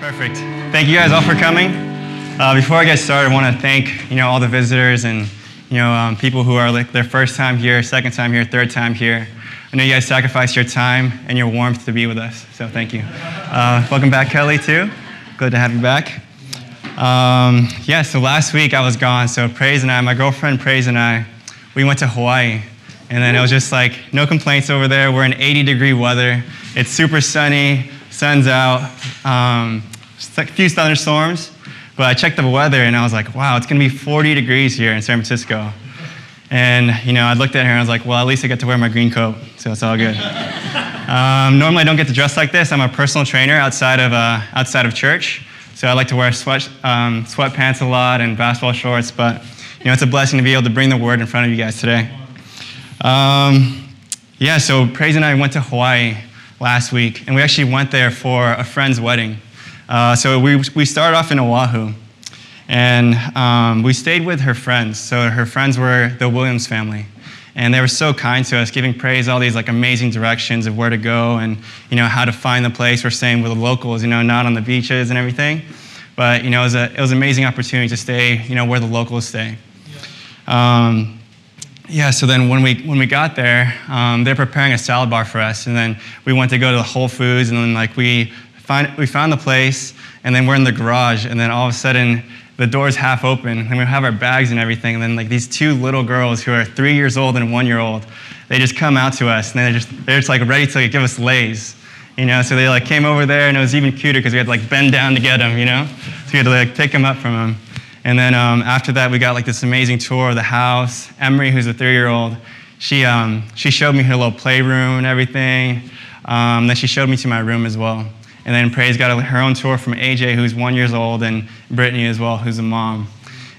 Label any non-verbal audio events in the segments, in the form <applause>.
Perfect. Thank you guys all for coming. Uh, before I get started, I want to thank you know all the visitors and you know um, people who are like their first time here, second time here, third time here. I know you guys sacrificed your time and your warmth to be with us, so thank you. Uh, welcome back, Kelly, too. Good to have you back. Um, yeah, so last week I was gone, so Praise and I, my girlfriend Praise and I, we went to Hawaii. And then it was just like, no complaints over there. We're in 80 degree weather. It's super sunny, sun's out, um, a few thunderstorms. But I checked the weather and I was like, wow, it's gonna be 40 degrees here in San Francisco. And you know, I looked at her and I was like, well, at least I get to wear my green coat, so it's all good. um, normally, I don't get to dress like this. I'm a personal trainer outside of uh, outside of church, so I like to wear sweat um, sweatpants a lot and basketball shorts. But you know, it's a blessing to be able to bring the word in front of you guys today. Um, yeah, so Praise and I went to Hawaii last week, and we actually went there for a friend's wedding. Uh, so we, we started off in Oahu, and um, we stayed with her friends. So her friends were the Williams family. And they were so kind to us, giving praise all these like amazing directions of where to go and you know how to find the place. We're staying with the locals, you know, not on the beaches and everything. But you know, it was, a, it was an amazing opportunity to stay, you know, where the locals stay. Um, yeah, so then when we, when we got there, um, they're preparing a salad bar for us. And then we went to go to the Whole Foods, and then like we, find, we found the place, and then we're in the garage, and then all of a sudden, the door's half open, and we have our bags and everything, and then like these two little girls who are three years old and one year old, they just come out to us, and they're just, they're just like ready to like, give us leis. You know, so they like came over there, and it was even cuter because we had to like bend down to get them, you know? So we had to like pick them up from them. And then um, after that, we got like this amazing tour of the house. Emery, who's a three-year-old, she, um, she showed me her little playroom and everything. Um, then she showed me to my room as well. And then Praise got her own tour from AJ, who's one years old, and Brittany as well, who's a mom.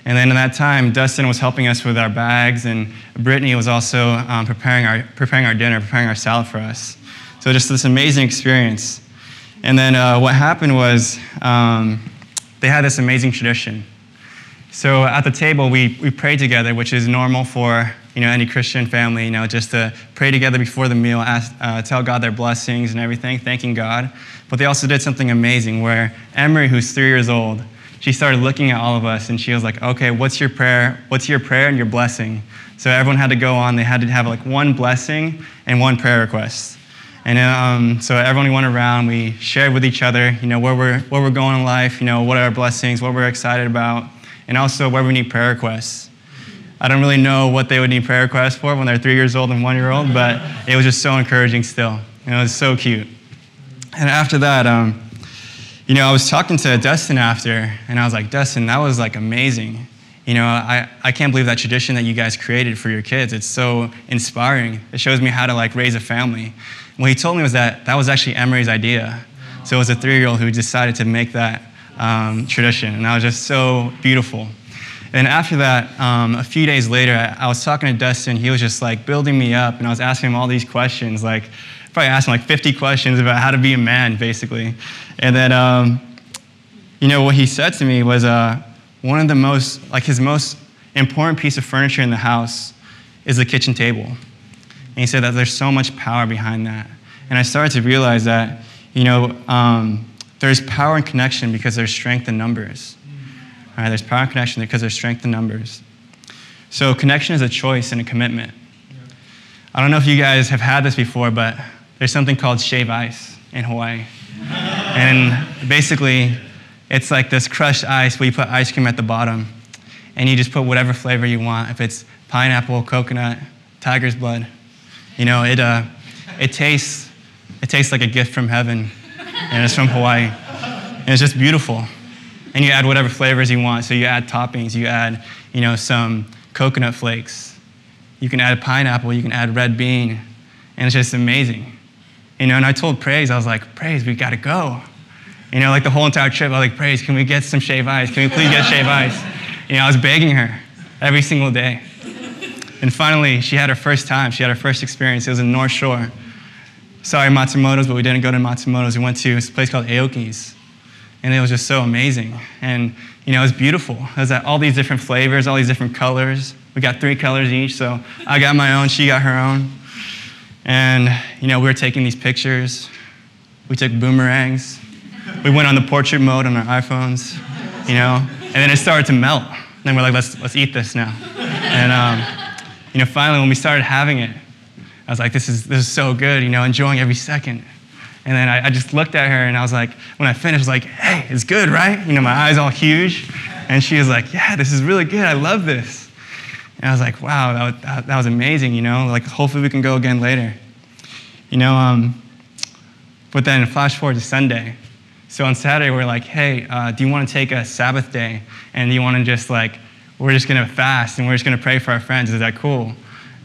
And then in that time, Dustin was helping us with our bags, and Brittany was also um, preparing, our, preparing our dinner, preparing our salad for us. So just this amazing experience. And then uh, what happened was um, they had this amazing tradition. So at the table, we, we prayed together, which is normal for you know, any Christian family, you know, just to pray together before the meal, ask, uh, tell God their blessings and everything, thanking God. But they also did something amazing where Emery, who's three years old, she started looking at all of us and she was like, okay, what's your prayer? What's your prayer and your blessing? So everyone had to go on. They had to have like one blessing and one prayer request. And um, so everyone went around, we shared with each other, you know, where we're, where we're going in life, you know, what are our blessings, what we're excited about and also where we need prayer requests. I don't really know what they would need prayer requests for when they're three years old and one year old, but it was just so encouraging still. You know, it was so cute. And after that, um, you know, I was talking to Dustin after, and I was like, Dustin, that was like amazing. You know, I, I can't believe that tradition that you guys created for your kids. It's so inspiring. It shows me how to like raise a family. What he told me was that that was actually Emery's idea. So it was a three year old who decided to make that um, tradition, and that was just so beautiful. And after that, um, a few days later, I, I, was talking to Dustin. He was just like building me up, and I was asking him all these questions, like probably asked him like 50 questions about how to be a man, basically. And then, um, you know, what he said to me was uh, one of the most, like his most important piece of furniture in the house is the kitchen table. And he said that there's so much power behind that. And I started to realize that, you know, um, there's power and connection because there's strength in numbers. All right, there's power and connection because there's strength in numbers. So connection is a choice and a commitment. I don't know if you guys have had this before, but there's something called shave ice in Hawaii. <laughs> and basically, it's like this crushed ice where you put ice cream at the bottom, and you just put whatever flavor you want. If it's pineapple, coconut, tiger's blood, you know, it, uh, it, tastes, it tastes like a gift from heaven and it's from Hawaii. And it's just beautiful. And you add whatever flavors you want. So you add toppings, you add, you know, some coconut flakes. You can add pineapple, you can add red bean, and it's just amazing. You know, and I told Praise, I was like, Praise, we gotta go. You know, like the whole entire trip, I was like, Praise, can we get some shave ice? Can we please get shave ice? You know, I was begging her every single day. And finally, she had her first time. She had her first experience. It was in North Shore sorry, Matsumoto's, but we didn't go to Matsumoto's. We went to a place called Aoki's. And it was just so amazing. And, you know, it was beautiful. It was all these different flavors, all these different colors. We got three colors each, so I got my own, she got her own. And, you know, we were taking these pictures. We took boomerangs. we went on the portrait mode on our iPhones, you know, and then it started to melt. And then we're like, let's, let's eat this now. And, um, you know, finally, when we started having it, I was like, this is, this is so good, you know, enjoying every second. And then I, I, just looked at her and I was like, when I finished, I was like, hey, it's good, right? You know, my eyes all huge. And she was like, yeah, this is really good. I love this. And I was like, wow, that was, that, that was amazing, you know? Like, hopefully we can go again later. You know, um, but then flash forward to Sunday. So on Saturday, we're like, hey, uh, do you want to take a Sabbath day? And do you want to just like, we're just going to fast and we're just going to pray for our friends. Is that cool?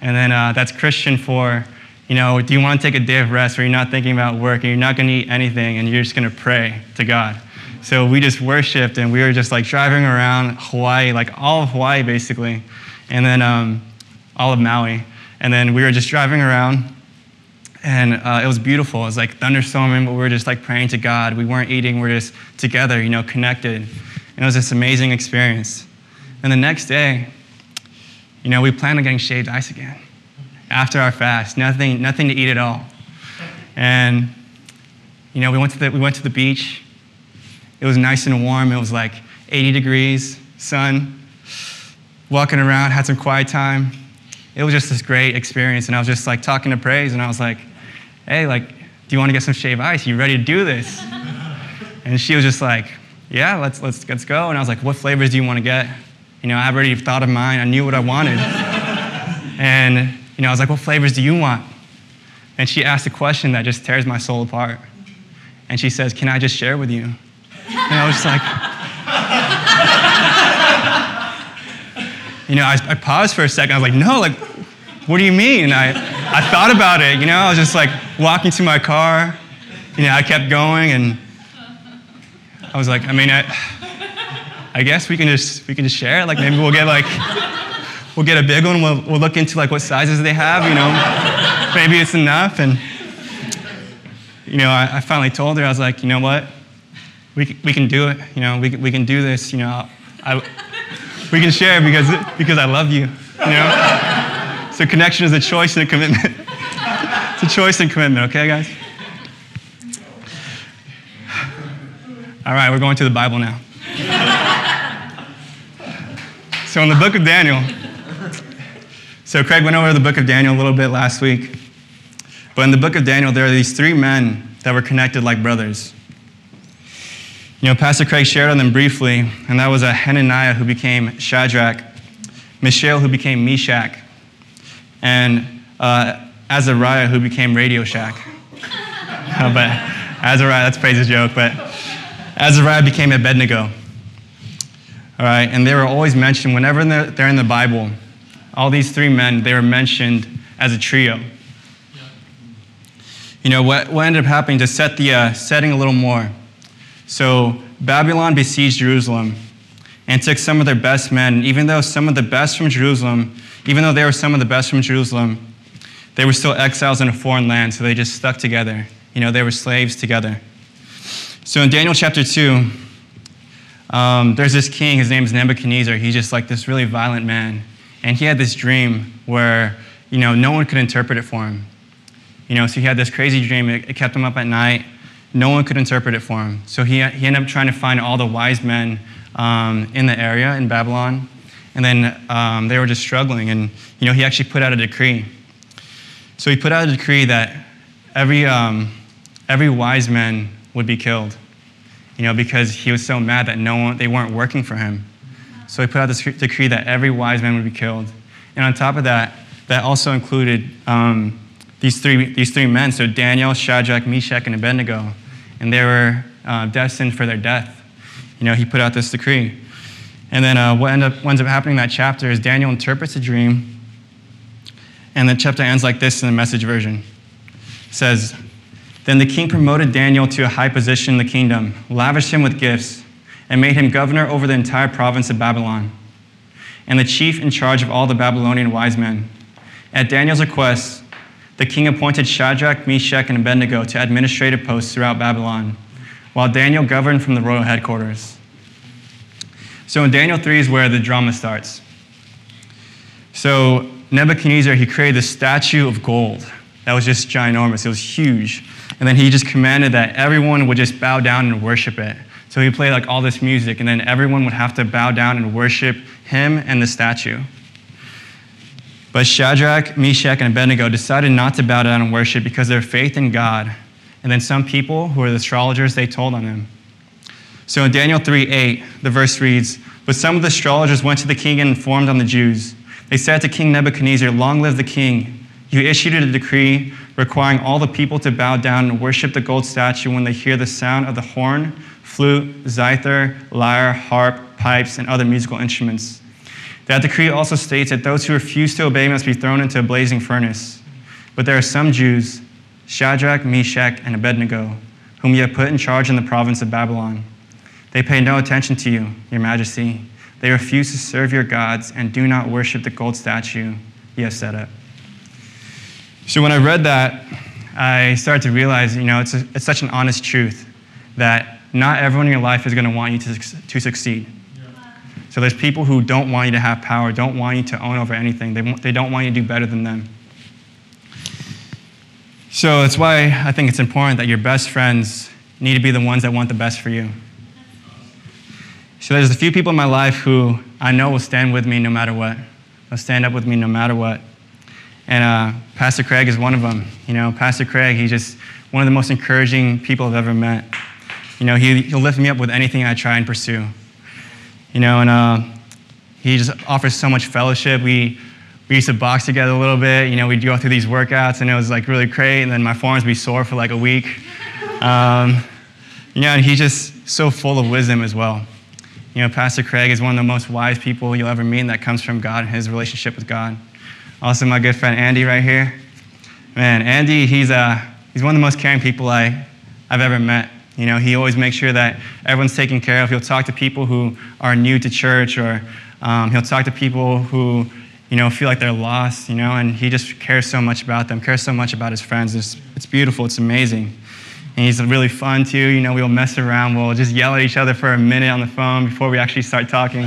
And then uh, that's Christian for you know, do you want to take a day of rest where you're not thinking about work and you're not going to eat anything and you're just going to pray to God? So we just worshiped and we were just like driving around Hawaii, like all of Hawaii basically, and then um, all of Maui. And then we were just driving around and uh, it was beautiful. It was like thunderstorming, but we were just like praying to God. We weren't eating, we are just together, you know, connected. And it was this amazing experience. And the next day, you know, we planned on getting shaved ice again after our fast, nothing, nothing to eat at all. And, you know, we went, to the, we went to the beach. It was nice and warm. It was like 80 degrees, sun, walking around, had some quiet time. It was just this great experience. And I was just like talking to Praise, and I was like, hey, like, do you want to get some shave ice? You ready to do this? And she was just like, yeah, let's, let's, let's go. And I was like, what flavors do you want to get? You know, I already thought of mine. I knew what I wanted. and you know, I was like, what flavors do you want? And she asked a question that just tears my soul apart. And she says, Can I just share with you? And I was just like, <laughs> you know, I, I, paused for a second. I was like, no, like, what do you mean? I, I thought about it, you know, I was just like walking to my car. You know, I kept going and I was like, I mean, I, I guess we can just, we can just share. Like maybe we'll get like we'll get a big one. We'll, we'll look into like what sizes they have, you know. Maybe it's enough. And, you know, I, I, finally told her, I was like, you know what? We, we can do it. You know, we, we can do this. You know, I, we can share because, because I love you, you know. So connection is a choice and a commitment. <laughs> it's a choice and commitment, okay, guys? All right, we're going to the Bible now. So in the book of Daniel, so, Craig went over the book of Daniel a little bit last week. But in the book of Daniel, there are these three men that were connected like brothers. You know, Pastor Craig shared on them briefly, and that was a Hananiah who became Shadrach, Mishael who became Meshach, and uh, Azariah who became Radio Shack. <laughs> but Azariah, that's Praise's joke, but Azariah became Abednego. All right, and they were always mentioned whenever they're in the Bible all these three men, they were mentioned as a trio. You know, what, what ended up happening to set the uh, setting a little more. So, Babylon besieged Jerusalem and took some of their best men. Even though some of the best from Jerusalem, even though they were some of the best from Jerusalem, they were still exiles in a foreign land, so they just stuck together. You know, they were slaves together. So in Daniel chapter 2, um, there's this king, his name is Nebuchadnezzar. He's just like this really violent man. And he had this dream where, you know, no one could interpret it for him. You know, so he had this crazy dream. It, it kept him up at night. No one could interpret it for him. So he, he ended up trying to find all the wise men um, in the area in Babylon. And then um, they were just struggling. And, you know, he actually put out a decree. So he put out a decree that every, um, every wise man would be killed, you know, because he was so mad that no one, they weren't working for him. So he put out this decree that every wise man would be killed. And on top of that, that also included um, these, three, these three men, so Daniel, Shadrach, Meshach, and Abednego. And they were uh, destined for their death. You know, he put out this decree. And then uh, what, up, ends up happening in that chapter is Daniel interprets a dream, and the chapter ends like this in the message version. It says, Then the king promoted Daniel to a high position in the kingdom, lavished him with gifts and made him governor over the entire province of Babylon, and the chief in charge of all the Babylonian wise men. At Daniel's request, the king appointed Shadrach, Meshach, and Abednego to administrative posts throughout Babylon, while Daniel governed from the royal headquarters. So in Daniel 3 is where the drama starts. So Nebuchadnezzar, he created this statue of gold that was just ginormous. It was huge. And then he just commanded that everyone would just bow down and worship it. So he played like all this music, and then everyone would have to bow down and worship him and the statue. But Shadrach, Meshach, and Abednego decided not to bow down and worship because their faith in God. And then some people who were the astrologers, they told on them. So in Daniel 3 8, the verse reads, But some of the astrologers went to the king and informed on the Jews. They said to King Nebuchadnezzar, Long live the king. You issued a decree requiring all the people to bow down and worship the gold statue when they hear the sound of the horn, flute, zither, lyre, harp, pipes, and other musical instruments. That decree also states that those who refuse to obey must be thrown into a blazing furnace. But there are some Jews, Shadrach, Meshach, and Abednego, whom you have put in charge in the province of Babylon. They pay no attention to you, your majesty. They refuse to serve your gods and do not worship the gold statue you have set up. So when I read that, I started to realize, you know, it's, a, it's such an honest truth that not everyone in your life is going to want you to, to succeed. So there's people who don't want you to have power, don't want you to own over anything. They, they don't want you to do better than them. So that's why I think it's important that your best friends need to be the ones that want the best for you. So there's a few people in my life who I know will stand with me no matter what. They'll stand up with me no matter what. And uh, Pastor Craig is one of them. You know, Pastor Craig, he's just one of the most encouraging people I've ever met. You know, he, he'll lift me up with anything I try and pursue. You know, and uh, he just offers so much fellowship. We, we used to box together a little bit. You know, we'd go through these workouts, and it was like really great. And then my forearms would be sore for like a week. <laughs> Um, you know, and he's just so full of wisdom as well. You know, Pastor Craig is one of the most wise people you'll ever meet, and that comes from God and his relationship with God. Also, my good friend Andy right here. Man, Andy, he's, uh, he's one of the most caring people I, I've ever met. You know, he always makes sure that everyone's taken care of. He'll talk to people who are new to church, or um, he'll talk to people who, you know, feel like they're lost, you know, and he just cares so much about them, cares so much about his friends. It's, it's beautiful, it's amazing. And he's really fun too. You know, we'll mess around. We'll just yell at each other for a minute on the phone before we actually start talking.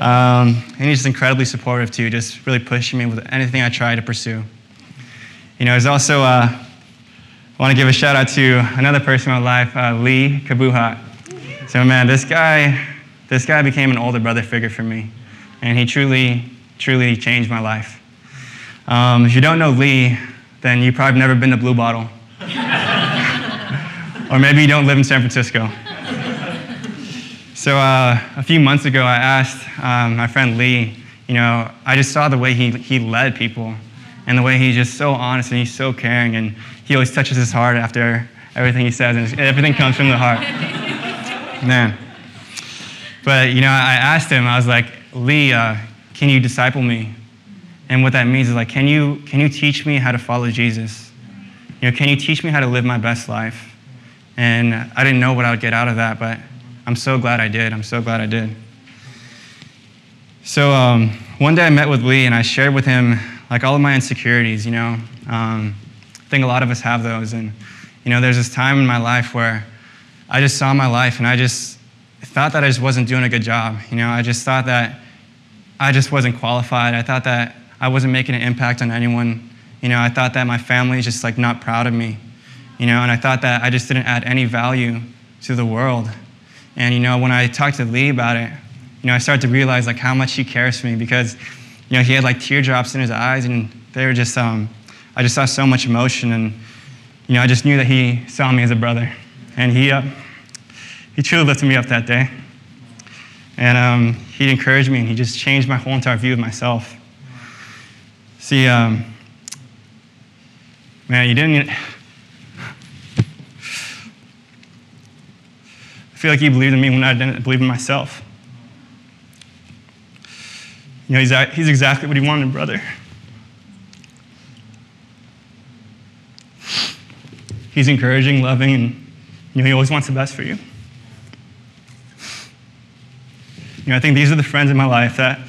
Um, and he's just incredibly supportive too, just really pushing me with anything I try to pursue. You know, there's also, uh, I want to give a shout out to another person in my life, uh, Lee Kabuhat. So, man, this guy, this guy became an older brother figure for me. And he truly, truly changed my life. Um, if you don't know Lee, then you probably have never been to Blue Bottle. Or maybe you don't live in San Francisco. So uh, a few months ago, I asked um, my friend Lee, you know, I just saw the way he, he led people and the way he's just so honest and he's so caring and he always touches his heart after everything he says and everything comes from the heart. Man. But, you know, I asked him, I was like, Lee, uh, can you disciple me? And what that means is like, can you, can you teach me how to follow Jesus? You know, can you teach me how to live my best life? And I didn't know what I would get out of that, but I'm so glad I did. I'm so glad I did. So um, one day I met with Lee and I shared with him like all of my insecurities, you know. Um, I think a lot of us have those. And, you know, there's this time in my life where I just saw my life and I just thought that I just wasn't doing a good job. You know, I just thought that I just wasn't qualified. I thought that I wasn't making an impact on anyone. You know, I thought that my family is just like not proud of me you know, and I thought that I just didn't add any value to the world. And, you know, when I talked to Lee about it, you know, I started to realize like how much he cares for me because, you know, he had like teardrops in his eyes and they were just, um, I just saw so much emotion and, you know, I just knew that he saw me as a brother. And he, uh, he truly lifted me up that day. And um, he encouraged me and he just changed my whole entire view of myself. See, um, man, you didn't, feel like he believed in me when I didn't believe in myself. You know, he's, he's exactly what he wanted, brother. He's encouraging, loving, and you know, he always wants the best for you. You know, I think these are the friends in my life that, you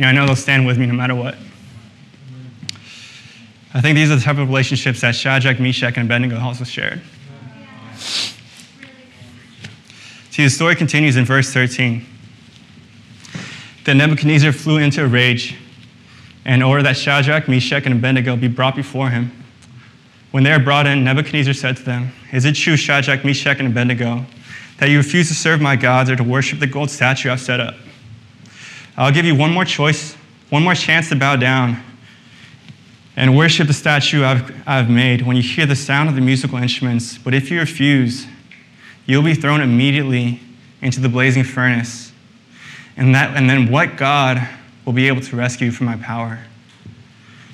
know, I know they'll stand with me no matter what. I think these are the type of relationships that Shadrach, Meshach, and Abednego also shared. See, the story continues in verse 13. Then Nebuchadnezzar flew into a rage and ordered that Shadrach, Meshach, and Abednego be brought before him. When they were brought in, Nebuchadnezzar said to them, Is it true, Shadrach, Meshach, and Abednego, that you refuse to serve my gods or to worship the gold statue I've set up? I'll give you one more choice, one more chance to bow down and worship the statue I've, I've made when you hear the sound of the musical instruments. But if you refuse, you'll be thrown immediately into the blazing furnace. And, that, and then what God will be able to rescue you from my power?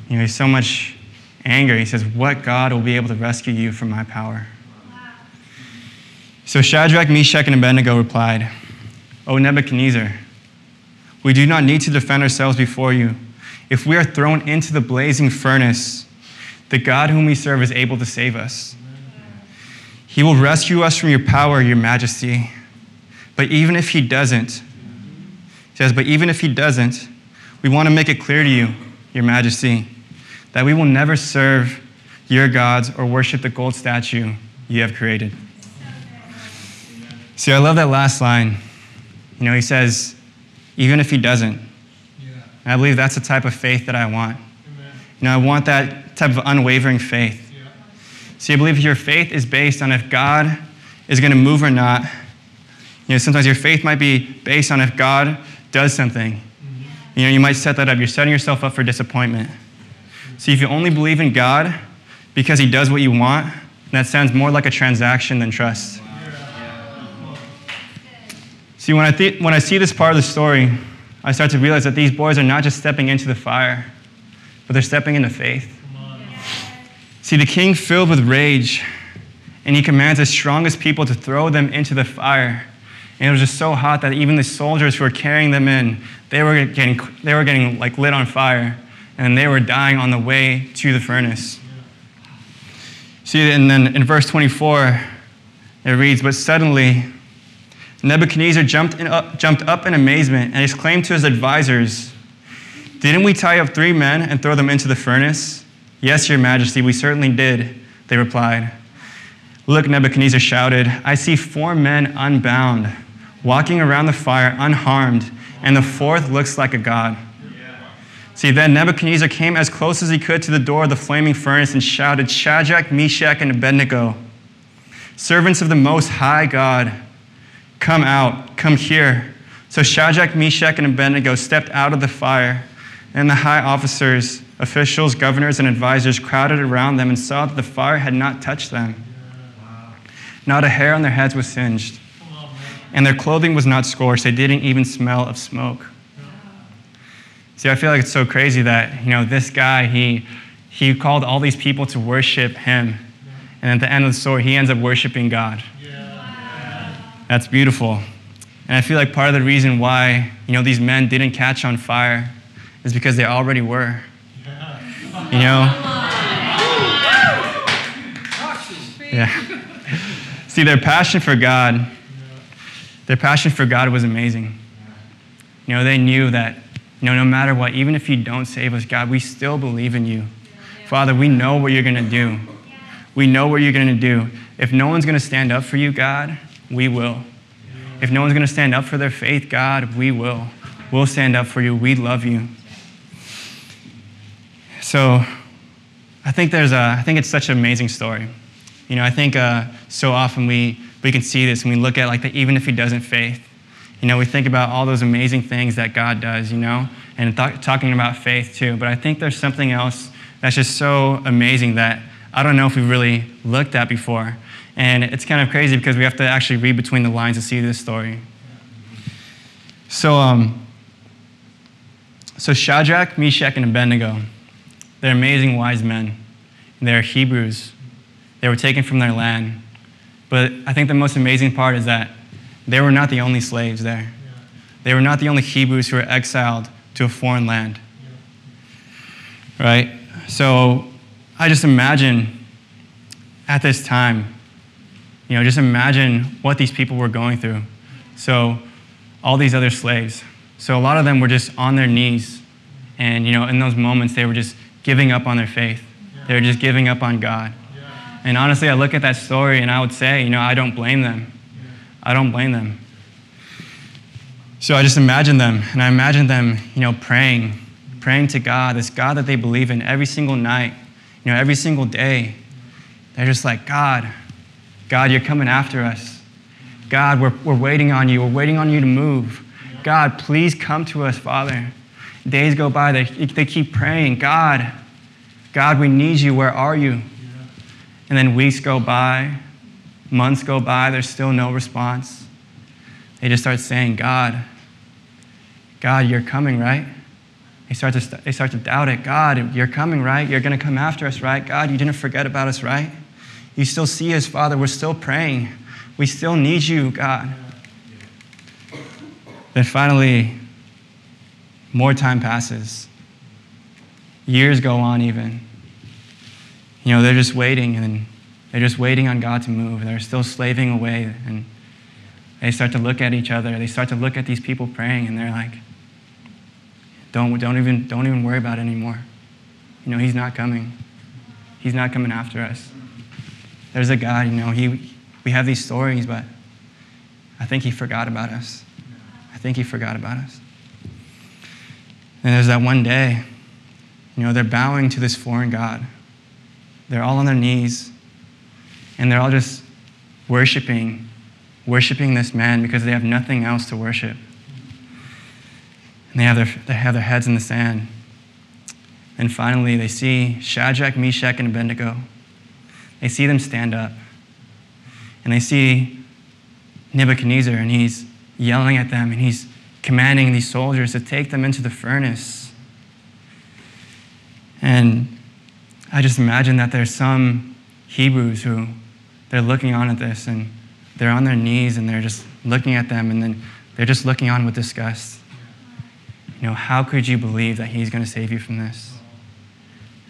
You know, he's so much anger. He says, What God will be able to rescue you from my power? So Shadrach, Meshach, and Abednego replied, O Nebuchadnezzar, we do not need to defend ourselves before you. If we are thrown into the blazing furnace, the God whom we serve is able to save us. He will rescue us from your power, your majesty. But even if he doesn't, he says, but even if he doesn't, we want to make it clear to you, your majesty, that we will never serve your gods or worship the gold statue you have created. See, I love that last line. You know, he says, even if he doesn't. And I believe that's the type of faith that I want. Amen. You know, I want that type of unwavering faith. See, I believe your faith is based on if God is going to move or not. You know, sometimes your faith might be based on if God does something. You know, you might set that up. You're setting yourself up for disappointment. See, if you only believe in God because He does what you want, that sounds more like a transaction than trust. See, when I, th- when I see this part of the story, I start to realize that these boys are not just stepping into the fire, but they're stepping into faith. See, the king filled with rage, and he commands his strongest people to throw them into the fire. And it was just so hot that even the soldiers who were carrying them in, they were getting, they were getting like lit on fire, and they were dying on the way to the furnace. See, and then in verse 24, it reads, But suddenly Nebuchadnezzar jumped, up, jumped up in amazement and exclaimed to his advisors, Didn't we tie up three men and throw them into the furnace? Yes, your majesty, we certainly did, they replied. Look, Nebuchadnezzar shouted, I see four men unbound, walking around the fire unharmed, and the fourth looks like a god. See, then Nebuchadnezzar came as close as he could to the door of the flaming furnace and shouted, Shadrach, Meshach, and Abednego, servants of the Most High God, Come out, come here. So Shadrach, Meshach, and Abednego stepped out of the fire, and the high officers, officials, governors, and advisors crowded around them and saw that the fire had not touched them. Not a hair on their heads was singed, and their clothing was not scorched. They didn't even smell of smoke. See, I feel like it's so crazy that, you know, this guy, he, he called all these people to worship him. And at the end of the story, he ends up worshiping God. That's beautiful. And I feel like part of the reason why, you know, these men didn't catch on fire is because they already were. You know? Yeah. See, their passion for God, their passion for God was amazing. You know, they knew that, you know, no matter what, even if you don't save us, God, we still believe in you. Father, we know what you're going to do. We know what you're going to do. If no one's going to stand up for you, God, we will. If no one's going to stand up for their faith, God, we will. We'll stand up for you. We love you. So I think there's a, I think it's such an amazing story. You know, I think uh, so often we, we can see this and we look at like that even if he doesn't faith, you know, we think about all those amazing things that God does, you know, and th- talking about faith too. But I think there's something else that's just so amazing that I don't know if we've really looked at before. And it's kind of crazy because we have to actually read between the lines to see this story. So, um, so Shadrach, Meshach, and Abednego, they're amazing wise men. They're Hebrews. They were taken from their land. But I think the most amazing part is that they were not the only slaves there. They were not the only Hebrews who were exiled to a foreign land. Right? So I just imagine at this time, you know, just imagine what these people were going through. So, all these other slaves. So, a lot of them were just on their knees. And, you know, in those moments, they were just giving up on their faith. They're just giving up on God. And honestly, I look at that story and I would say, you know, I don't blame them. I don't blame them. So I just imagine them, and I imagine them, you know, praying, praying to God, this God that they believe in every single night, you know, every single day. They're just like, God, God, you're coming after us. God, we're, we're waiting on you. We're waiting on you to move. God, please come to us, Father. Days go by, they, they keep praying, God, God, we need you. Where are you? And then weeks go by, months go by, there's still no response. They just start saying, God, God, you're coming, right? They start to, they start to doubt it. God, you're coming, right? You're going to come after us, right? God, you didn't forget about us, right? You still see us, Father. We're still praying. We still need you, God. Then finally, more time passes. Years go on, even. You know, they're just waiting and they're just waiting on God to move. They're still slaving away. And they start to look at each other. They start to look at these people praying, and they're like, don't, don't, even, don't even worry about it anymore. You know, he's not coming. He's not coming after us. There's a God, you know, he, we have these stories, but I think he forgot about us. I think he forgot about us. And there's that one day, you know, they're bowing to this foreign God. They're all on their knees, and they're all just worshiping, worshiping this man because they have nothing else to worship. And they have their, they have their heads in the sand. And finally, they see Shadrach, Meshach, and Abednego. They see them stand up. And they see Nebuchadnezzar, and he's yelling at them, and he's commanding these soldiers to take them into the furnace. And I just imagine that there's some Hebrews who they're looking on at this, and they're on their knees, and they're just looking at them, and then they're just looking on with disgust. You know, how could you believe that He's going to save you from this?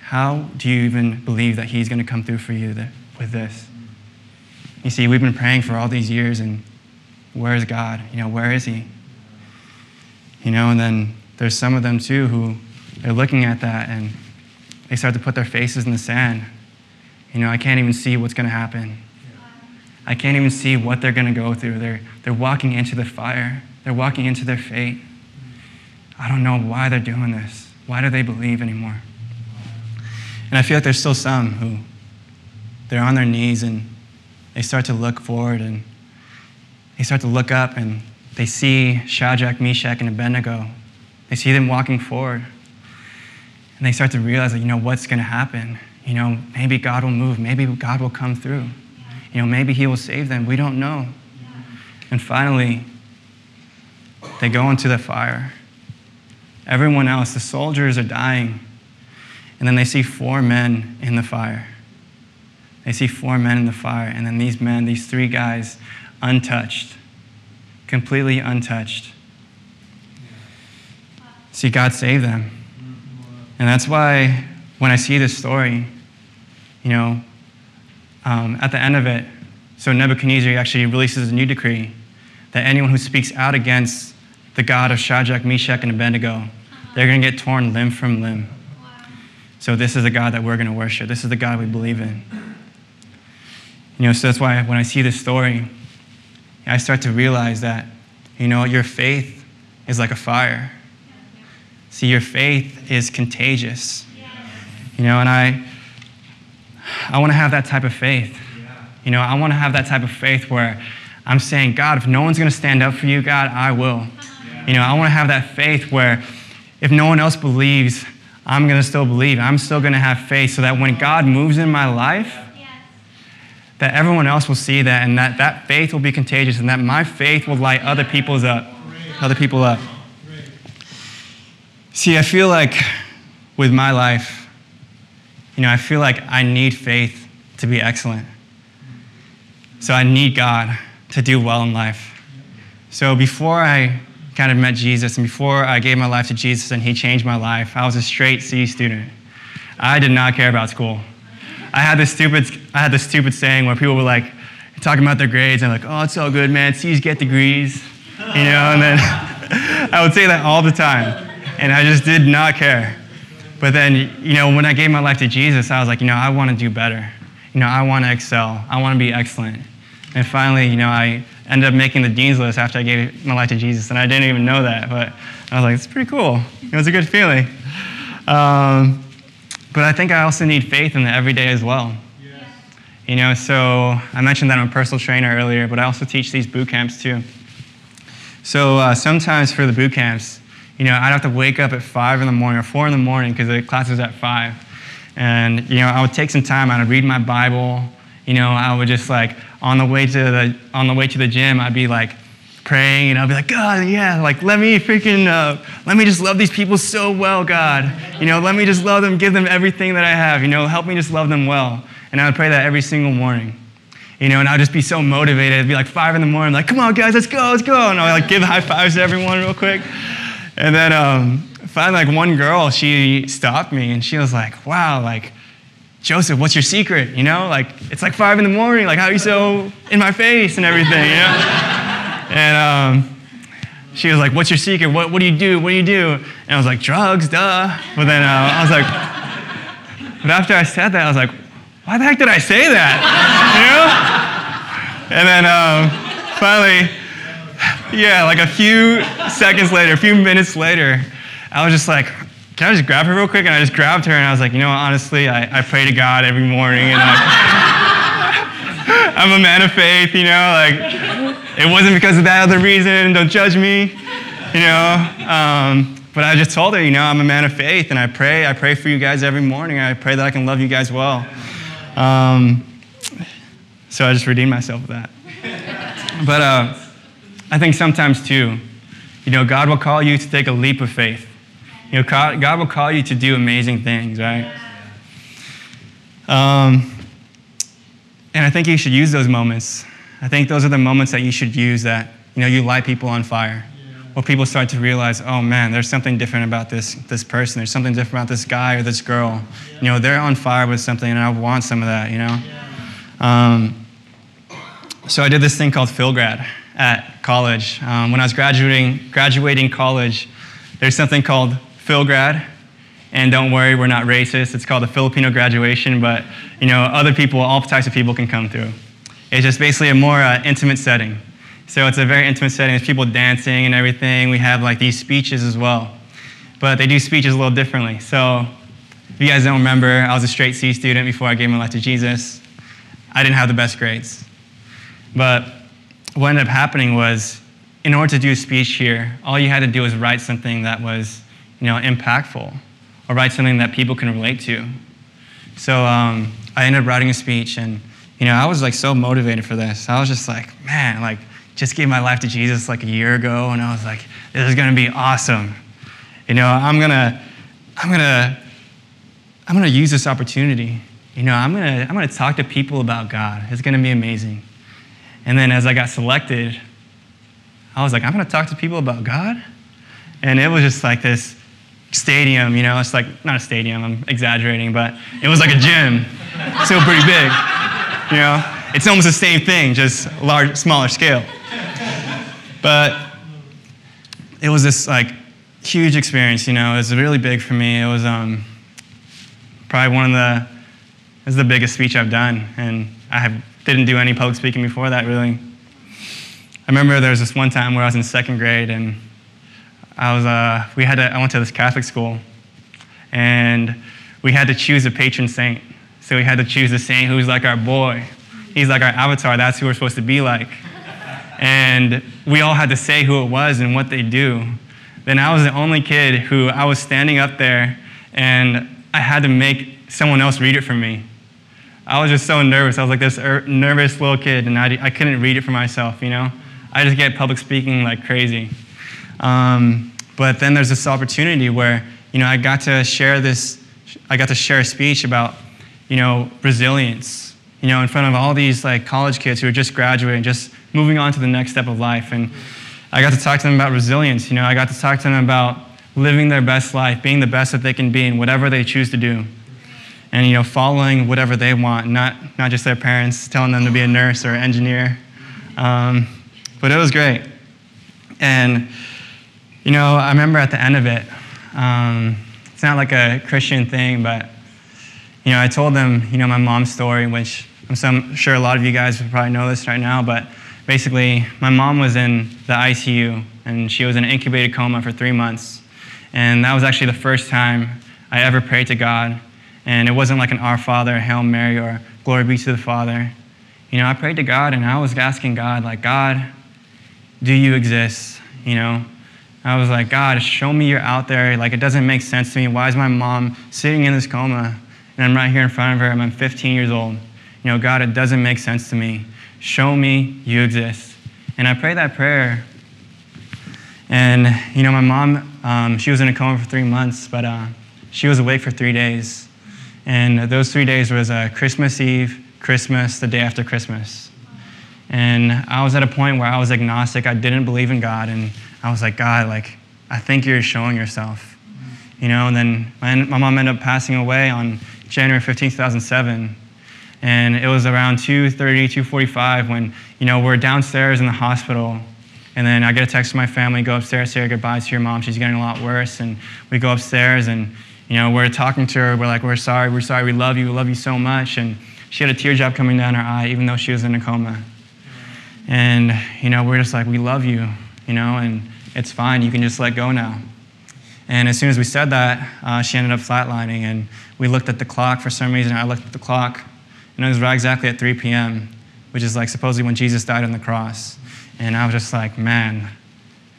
How do you even believe that He's going to come through for you with this? You see, we've been praying for all these years, and where is God? You know, where is He? You know, and then there's some of them too who they're looking at that and they start to put their faces in the sand. You know, I can't even see what's going to happen. I can't even see what they're going to go through. They're, they're walking into the fire, they're walking into their fate. I don't know why they're doing this. Why do they believe anymore? And I feel like there's still some who they're on their knees and they start to look forward and they start to look up and they see Shadrach, Meshach, and Abednego. They see them walking forward. And they start to realize that, you know, what's going to happen? You know, maybe God will move. Maybe God will come through. You know, maybe He will save them. We don't know. And finally, they go into the fire. Everyone else, the soldiers are dying. And then they see four men in the fire. They see four men in the fire. And then these men, these three guys, untouched, completely untouched. See, God saved them. And that's why when I see this story, you know, um, at the end of it, so Nebuchadnezzar actually releases a new decree that anyone who speaks out against the God of Shadrach, Meshach, and Abednego they're going to get torn limb from limb. So, this is the God that we're going to worship. This is the God we believe in. You know, so that's why when I see this story, I start to realize that, you know, your faith is like a fire. See, your faith is contagious. You know, and I, I want to have that type of faith. You know, I want to have that type of faith where I'm saying, God, if no one's going to stand up for you, God, I will. You know, I want to have that faith where if no one else believes, I'm going to still believe. I'm still going to have faith so that when God moves in my life, that everyone else will see that and that that faith will be contagious and that my faith will light other people's up, other people up. See, I feel like with my life, you know, I feel like I need faith to be excellent. So I need God to do well in life. So before I kind of met Jesus, and before I gave my life to Jesus and He changed my life, I was a straight C student. I did not care about school. I had this stupid, I had this stupid saying where people were like talking about their grades and like, oh, it's all good, man. C's get degrees, you know. And then <laughs> I would say that all the time, and I just did not care. But then, you know, when I gave my life to Jesus, I was like, you know, I want to do better. You know, I want to excel. I want to be excellent. And finally, you know, I ended up making the dean's list after I gave my life to Jesus, and I didn't even know that. But I was like, it's pretty cool. It was a good feeling. Um, but I think I also need faith in the everyday as well. Yes. You know, so I mentioned that I'm a personal trainer earlier, but I also teach these boot camps too. So uh, sometimes for the boot camps, you know, I'd have to wake up at five in the morning or four in the morning because the class is at five. And, you know, I would take some time, I would read my Bible. You know, I would just like, on the way to the, on the way to the gym, I'd be like praying and I'll be like, God, yeah, like let me freaking, uh, let me just love these people so well, God. You know, let me just love them, give them everything that I have. You know, help me just love them well. And I would pray that every single morning. You know, and I'd just be so motivated. It'd be like five in the morning, like, come on, guys, let's go, let's go. And I'd like give high fives to everyone real quick. And then um, finally, like one girl, she stopped me and she was like, wow, like, Joseph, what's your secret? You know, like, it's like five in the morning. Like, how are you so in my face and everything, you know? And um, she was like, what's your secret? What, what do you do? What do you do? And I was like, drugs, duh. But then uh, I was like, <laughs> but after I said that, I was like, why the heck did I say that? You know? And then um, finally, yeah, like a few seconds later, a few minutes later, I was just like, can I just grab her real quick? And I just grabbed her and I was like, you know, honestly, I, I pray to God every morning and <laughs> I'm a man of faith, you know, like it wasn't because of that other reason, don't judge me, you know. Um, but I just told her, you know, I'm a man of faith and I pray, I pray for you guys every morning. I pray that I can love you guys well. Um, so I just redeemed myself with that. But uh, I think sometimes too, you know, God will call you to take a leap of faith. You know, God will call you to do amazing things, right? Um, and I think you should use those moments. I think those are the moments that you should use that, you know, you light people on fire. Where people start to realize, oh man, there's something different about this, this person. There's something different about this guy or this girl. You know, they're on fire with something and I want some of that, you know? Um, so I did this thing called PhilGrad at college. Um, when I was graduating, graduating college, there's something called PhilGrad. And don't worry, we're not racist. It's called a Filipino graduation, but you know, other people, all types of people can come through. It's just basically a more uh, intimate setting. So it's a very intimate setting. There's people dancing and everything. We have like these speeches as well. But they do speeches a little differently. So if you guys don't remember, I was a straight C student before I gave my life to Jesus. I didn't have the best grades. But what ended up happening was, in order to do a speech here, all you had to do was write something that was, you know, impactful, or write something that people can relate to. So um, I ended up writing a speech, and you know, I was like so motivated for this. I was just like, man, like, just gave my life to Jesus like a year ago, and I was like, this is gonna be awesome. You know, I'm gonna, I'm gonna, I'm gonna use this opportunity. You know, I'm gonna, I'm gonna talk to people about God. It's gonna be amazing. And then as I got selected, I was like, I'm going to talk to people about God? And it was just like this stadium, you know, it's like, not a stadium, I'm exaggerating, but it was like a gym, still pretty big, you know? It's almost the same thing, just large, smaller scale. But it was this like huge experience, you know, it was really big for me. It was um, probably one of the, it was the biggest speech I've done, and I have didn't do any public speaking before that, really. I remember there was this one time where I was in second grade, and I was, uh, we had to, I went to this Catholic school, and we had to choose a patron saint. So we had to choose a saint who's like our boy. He's like our avatar. That's who we're supposed to be like. And we all had to say who it was and what they do. Then I was the only kid who I was standing up there, and I had to make someone else read it for me. I was just so nervous. I was like this er- nervous little kid, and I, I couldn't read it for myself, you know? I just get public speaking like crazy. Um, but then there's this opportunity where, you know, I got to share this, I got to share a speech about, you know, resilience, you know, in front of all these like college kids who are just graduating, just moving on to the next step of life. And I got to talk to them about resilience, you know, I got to talk to them about living their best life, being the best that they can be in whatever they choose to do. And you know following whatever they want not not just their parents telling them to be a nurse or an engineer. Um, but it was great. And you know i remember at the end of it um, it's not like a christian thing but you know i told them you know my mom's story which i'm some, sure a lot of you guys probably know this right now but basically my mom was in the icu and she was in an incubated coma for three months and that was actually the first time i ever prayed to god And it wasn't like an Our Father, Hail Mary, or Glory be to the Father. You know, I prayed to God and I was asking God, like, God, do you exist? You know, I was like, God, show me you're out there. Like, it doesn't make sense to me. Why is my mom sitting in this coma and I'm right here in front of her and I'm 15 years old? You know, God, it doesn't make sense to me. Show me you exist. And I prayed that prayer. And, you know, my mom, um, she was in a coma for three months, but uh, she was awake for three days. And those three days was uh, Christmas Eve, Christmas, the day after Christmas. And I was at a point where I was agnostic. I didn't believe in God. And I was like, God, like, I think you're showing yourself. You know, and then my, my mom ended up passing away on January 15, 2007. And it was around 2.30, 2.45 when, you know, we're downstairs in the hospital. And then I get a text from my family, go upstairs, say goodbye to your mom. She's getting a lot worse. And we go upstairs and, you know, we're talking to her. We're like, we're sorry, we're sorry, we love you, we love you so much. And she had a teardrop coming down her eye, even though she was in a coma. And, you know, we're just like, we love you, you know, and it's fine. You can just let go now. And as soon as we said that, uh, she ended up flatlining. And we looked at the clock for some reason. I looked at the clock, and it was right exactly at 3 p.m., which is like supposedly when Jesus died on the cross. And I was just like, man,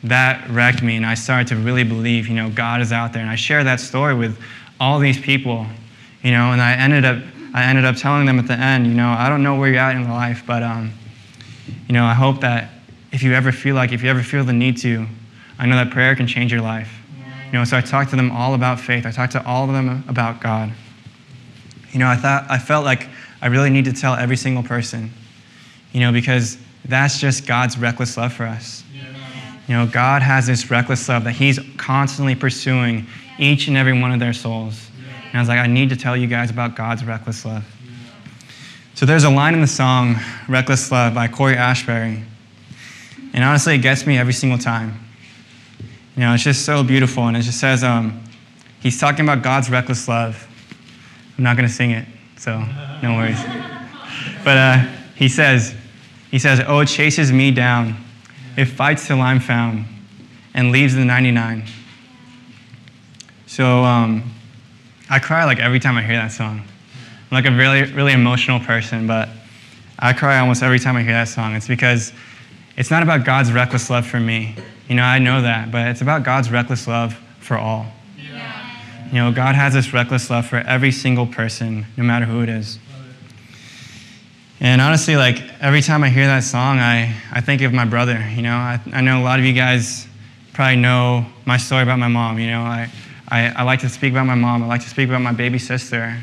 that wrecked me. And I started to really believe, you know, God is out there. And I shared that story with all these people, you know, and I ended up, I ended up telling them at the end, you know, I don't know where you're at in life, but, um, you know, I hope that if you ever feel like, if you ever feel the need to, I know that prayer can change your life. You know, so I talked to them all about faith. I talked to all of them about God. You know, I thought I felt like I really need to tell every single person. You know, because that's just God's reckless love for us. You know, God has this reckless love that He's constantly pursuing each and every one of their souls. And I was like, I need to tell you guys about God's reckless love. So there's a line in the song, Reckless Love by Cory Asbury. And honestly, it gets me every single time. You know, it's just so beautiful. And it just says, um, he's talking about God's reckless love. I'm not going to sing it, so no worries. But uh, he says, he says, oh, it chases me down. It fights till I'm found and leaves the 99. So um, I cry like every time I hear that song. I'm like a really, really emotional person, but I cry almost every time I hear that song. It's because it's not about God's reckless love for me. You know, I know that, but it's about God's reckless love for all. Yeah. You know, God has this reckless love for every single person, no matter who it is. And honestly, like every time I hear that song, I, I think of my brother. You know, I, I know a lot of you guys probably know my story about my mom. You know, I, I, I like to speak about my mom. I like to speak about my baby sister,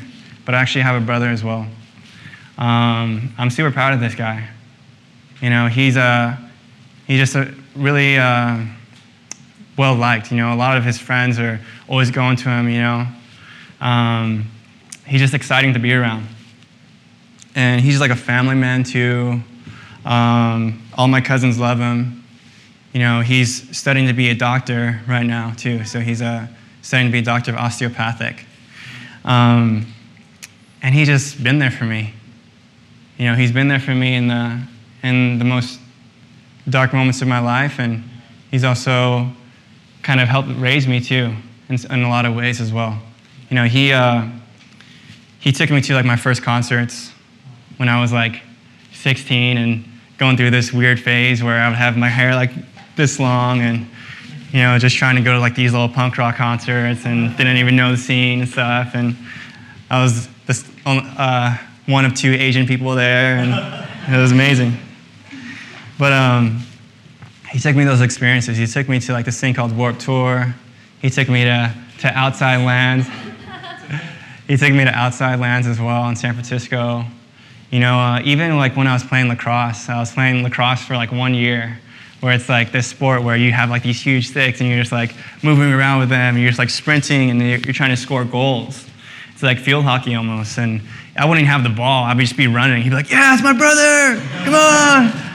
but I actually have a brother as well. Um, I'm super proud of this guy. You know, he's a, he's just a really uh, well liked. You know, a lot of his friends are always going to him. You know, um, he's just exciting to be around, and he's like a family man too. Um, all my cousins love him. You know, he's studying to be a doctor right now too. So he's uh, studying to be a doctor of osteopathic. Um, and he's just been there for me. You know, he's been there for me in the in the most dark moments of my life, and he's also kind of helped raise me too in, in a lot of ways as well. You know, he, uh, he took me to like my first concerts when I was like 16 and going through this weird phase where I would have my hair like this long and you know just trying to go to like these little punk rock concerts and didn't even know the scene and stuff and I was this, uh, one of two Asian people there and it was amazing. But um, he took me those experiences. He took me to like this thing called Warp Tour. He took me to, to outside lands. he took me to outside lands as well in San Francisco. You know, uh, even like when I was playing lacrosse, I was playing lacrosse for like one year, where it's like this sport where you have like these huge sticks and you're just like moving around with them, and you're just like sprinting and you're, you're trying to score goals. It's like field hockey almost. And I wouldn't have the ball, I would just be running. He'd be like, Yeah, it's my brother! Come on!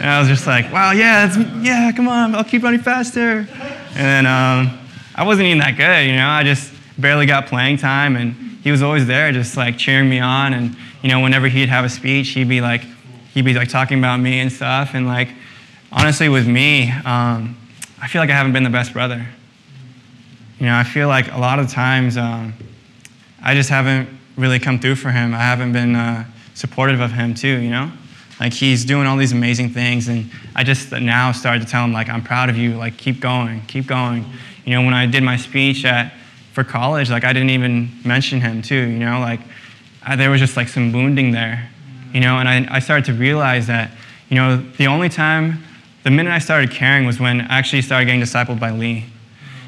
And I was just like, wow, yeah, yeah, come on, I'll keep running faster. And then um, I wasn't even that good, you know, I just barely got playing time, and he was always there, just like cheering me on. And you know, whenever he'd have a speech, he'd be like, he'd be like talking about me and stuff. And like, honestly, with me, um, I feel like I haven't been the best brother. You know, I feel like a lot of times um, I just haven't really come through for him. I haven't been uh, supportive of him too, you know? Like he's doing all these amazing things and I just now started to tell him like I'm proud of you, like keep going, keep going. You know, when I did my speech at for college, like I didn't even mention him too, you know, like I, there was just like some wounding there, you know, and I, I started to realize that, you know, the only time, the minute I started caring was when I actually started getting discipled by Lee.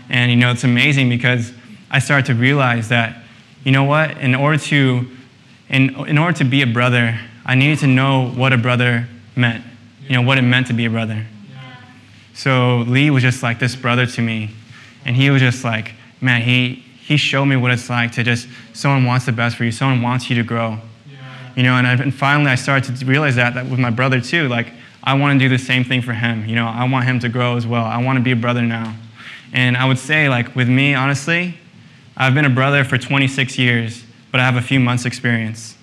And, you know, it's amazing because I started to realize that, you know what, in order to, in, in order to be a brother, I needed to know what a brother meant, you know, what it meant to be a brother. So Lee was just like this brother to me. And he was just like, man, he, he showed me what it's like to just, someone wants the best for you, someone wants you to grow. You know, and, I, and finally I started to realize that, that with my brother too. Like, I want to do the same thing for him. You know, I want him to grow as well. I want to be a brother now. And I would say, like, with me, honestly, I've been a brother for 26 years, but I have a few months' experience.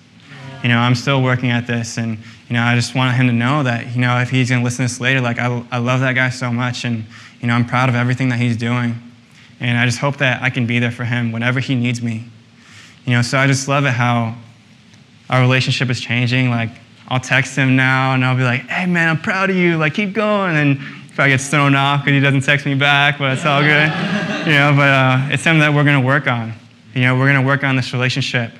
You know, I'm still working at this, and, you know, I just want him to know that, you know, if he's going to listen to this later, like, I, I love that guy so much, and, you know, I'm proud of everything that he's doing. And I just hope that I can be there for him whenever he needs me. You know, so I just love it how our relationship is changing. Like, I'll text him now, and I'll be like, hey, man, I'm proud of you. Like, keep going. And if I get thrown off because he doesn't text me back, but it's all good. <laughs> you know, but uh, it's something that we're going to work on. You know, we're going to work on this relationship.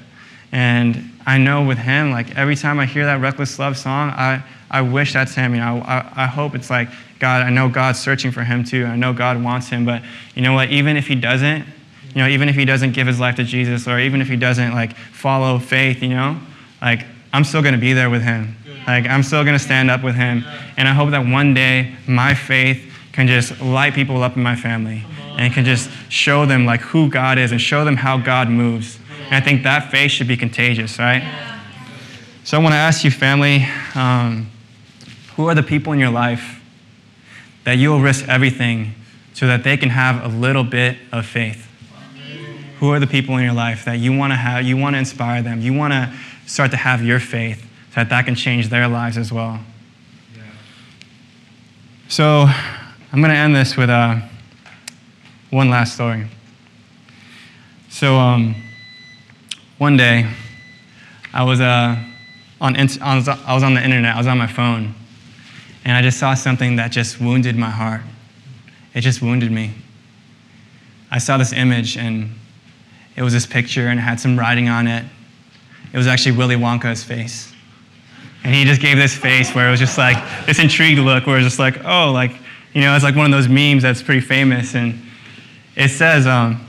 And I know with him, like every time I hear that Reckless Love song, I, I wish that's him. You know, I, I hope it's like, God, I know God's searching for him too. I know God wants him. But you know what? Even if he doesn't, you know, even if he doesn't give his life to Jesus or even if he doesn't like follow faith, you know, like I'm still going to be there with him. Like, I'm still going to stand up with him. And I hope that one day my faith can just light people up in my family and can just show them like who God is and show them how God moves. And I think that faith should be contagious, right? So I want to ask you, family, um, who are the people in your life that you'll risk everything so that they can have a little bit of faith? Who are the people in your life that you want to have, you want to inspire them, you want to start to have your faith? so that that can change their lives as well. So I'm going to end this with uh, one last story. So um, one day, I was, uh, on, I, was, I was on the internet, I was on my phone, and I just saw something that just wounded my heart. It just wounded me. I saw this image, and it was this picture, and it had some writing on it. It was actually Willy Wonka's face. And he just gave this face where it was just like this intrigued look where it was just like, oh, like, you know, it's like one of those memes that's pretty famous. And it says, um,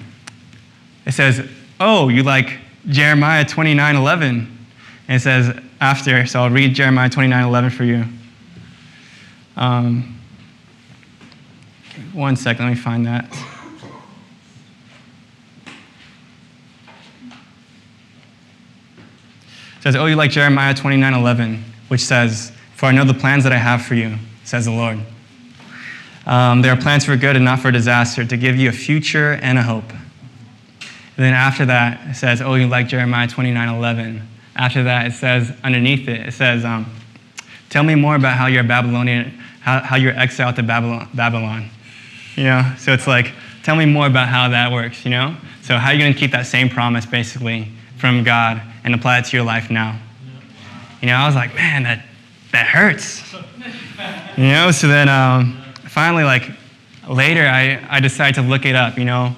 it says, oh, you like Jeremiah 29 11. And it says after, so I'll read Jeremiah 29 11 for you. Um, one second, let me find that. It says, Oh, you like Jeremiah 29 11, which says, For I know the plans that I have for you, says the Lord. Um, there are plans for good and not for disaster, to give you a future and a hope. Then after that, it says, Oh, you like Jeremiah 29 11. After that, it says, underneath it, it says, um, Tell me more about how you're Babylonian, how, how you're exiled to Babylon, Babylon. You know, so it's like, tell me more about how that works, you know? So, how are you going to keep that same promise, basically, from God and apply it to your life now. You know, I was like, man, that, that hurts. You know, so then um, finally, like later, I, I decided to look it up. You know,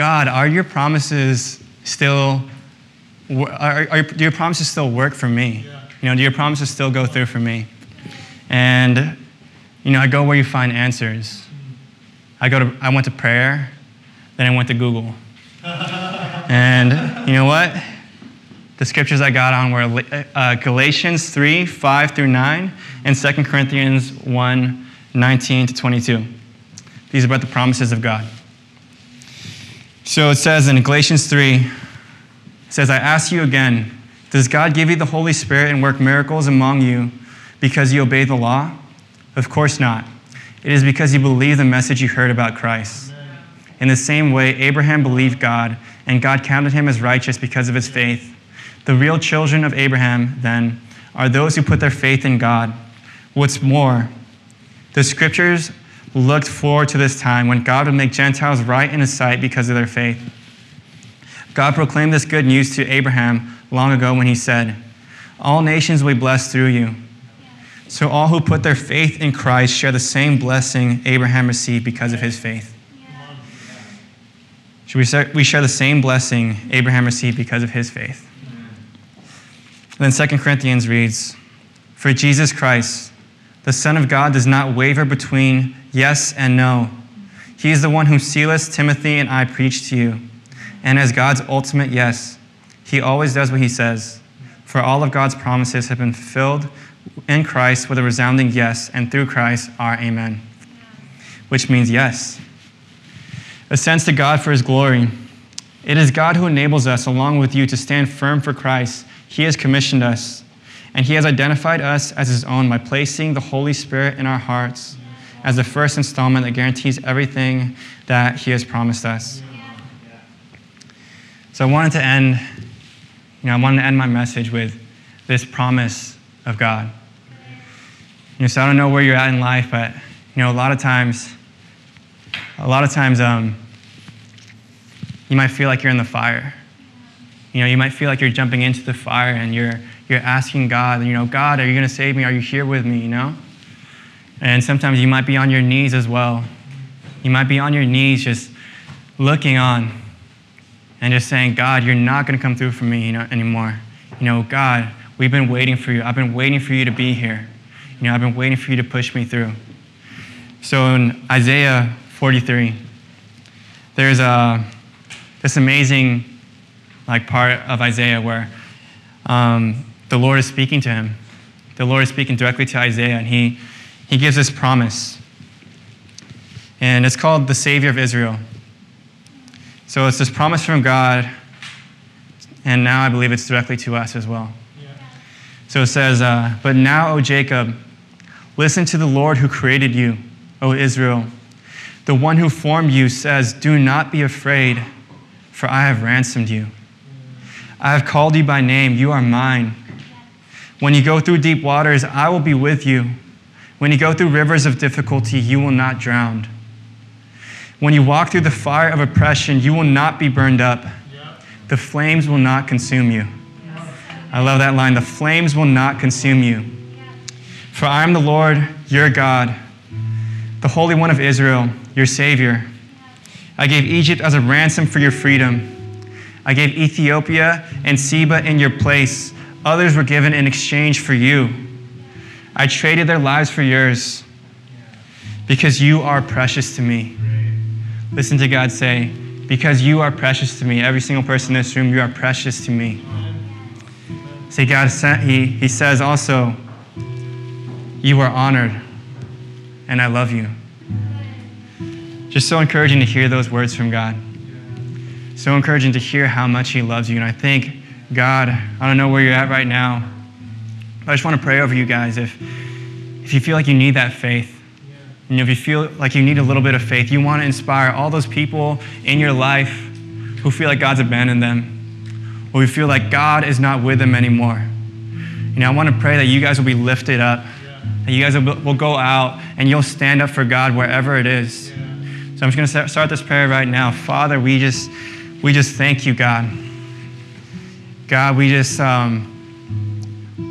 God, are your promises still, are, are, do your promises still work for me? You know, do your promises still go through for me? And, you know, I go where you find answers. I, go to, I went to prayer, then I went to Google. <laughs> and you know what? The scriptures I got on were uh, Galatians 3 5 through 9 and 2 Corinthians 1 19 to 22. These are about the promises of God. So it says in Galatians 3, it says, I ask you again, does God give you the Holy Spirit and work miracles among you because you obey the law? Of course not. It is because you believe the message you heard about Christ. In the same way, Abraham believed God, and God counted him as righteous because of his faith. The real children of Abraham, then, are those who put their faith in God. What's more, the scriptures looked forward to this time when God would make Gentiles right in his sight because of their faith. God proclaimed this good news to Abraham long ago when he said, All nations will be blessed through you. So all who put their faith in Christ share the same blessing Abraham received because of his faith. Should we, share, we share the same blessing Abraham received because of his faith? And then 2 Corinthians reads, For Jesus Christ, the Son of God, does not waver between yes and no. He is the one whom Silas, Timothy, and I preach to you. And as God's ultimate yes, he always does what he says. For all of God's promises have been fulfilled in Christ with a resounding yes, and through Christ our amen, which means yes. Ascends to God for his glory. It is God who enables us, along with you, to stand firm for Christ. He has commissioned us, and he has identified us as his own by placing the Holy Spirit in our hearts as the first installment that guarantees everything that he has promised us. So I wanted to end, you know, I wanted to end my message with this promise of God. You know, so I don't know where you're at in life, but you know, a lot of times, a lot of times, um, you might feel like you're in the fire. You know, you might feel like you're jumping into the fire and you're you're asking God, you know, God, are you going to save me? Are you here with me? You know, and sometimes you might be on your knees as well. You might be on your knees, just looking on, and just saying, God, you're not going to come through for me you know, anymore. You know, God, we've been waiting for you. I've been waiting for you to be here. You know, I've been waiting for you to push me through. So in Isaiah 43, there's a, this amazing like part of Isaiah where um, the Lord is speaking to him. The Lord is speaking directly to Isaiah, and he, he gives this promise. And it's called the Savior of Israel. So it's this promise from God, and now I believe it's directly to us as well. So it says, uh, But now, O Jacob, listen to the Lord who created you, O Israel. The one who formed you says, Do not be afraid, for I have ransomed you. I have called you by name, you are mine. When you go through deep waters, I will be with you. When you go through rivers of difficulty, you will not drown. When you walk through the fire of oppression, you will not be burned up. The flames will not consume you. I love that line. The flames will not consume you. For I am the Lord, your God, the Holy One of Israel, your Savior. I gave Egypt as a ransom for your freedom. I gave Ethiopia and Seba in your place. Others were given in exchange for you. I traded their lives for yours because you are precious to me. Listen to God say, Because you are precious to me. Every single person in this room, you are precious to me. See, God, he, he says also, You are honored, and I love you. Just so encouraging to hear those words from God. So encouraging to hear how much He loves you. And I think, God, I don't know where you're at right now, I just want to pray over you guys. If, if you feel like you need that faith, know, if you feel like you need a little bit of faith, you want to inspire all those people in your life who feel like God's abandoned them or we feel like God is not with them anymore. You know, I want to pray that you guys will be lifted up, that you guys will, will go out and you'll stand up for God wherever it is. So I'm just going to start this prayer right now. Father, we just, we just thank you, God. God, we just, um,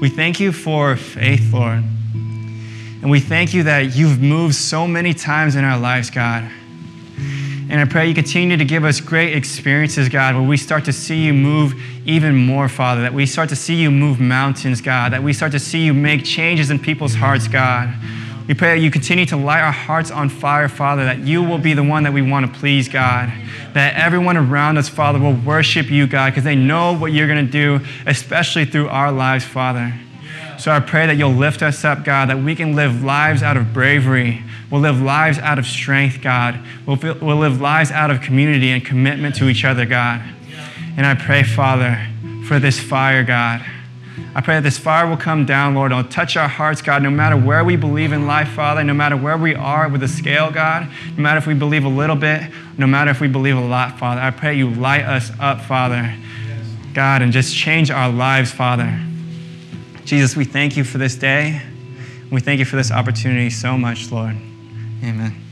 we thank you for faith, Lord. And we thank you that you've moved so many times in our lives, God. And I pray you continue to give us great experiences, God, where we start to see you move even more, Father, that we start to see you move mountains, God, that we start to see you make changes in people's hearts, God. We pray that you continue to light our hearts on fire, Father, that you will be the one that we want to please, God. That everyone around us, Father, will worship you, God, because they know what you're going to do, especially through our lives, Father. So I pray that you'll lift us up, God, that we can live lives out of bravery. We'll live lives out of strength, God. We'll, we'll live lives out of community and commitment to each other, God. And I pray, Father, for this fire, God. I pray that this fire will come down, Lord. It'll touch our hearts, God, no matter where we believe in life, Father, no matter where we are with the scale, God, no matter if we believe a little bit, no matter if we believe a lot, Father. I pray you light us up, Father, God, and just change our lives, Father. Jesus, we thank you for this day. We thank you for this opportunity so much, Lord. Amen.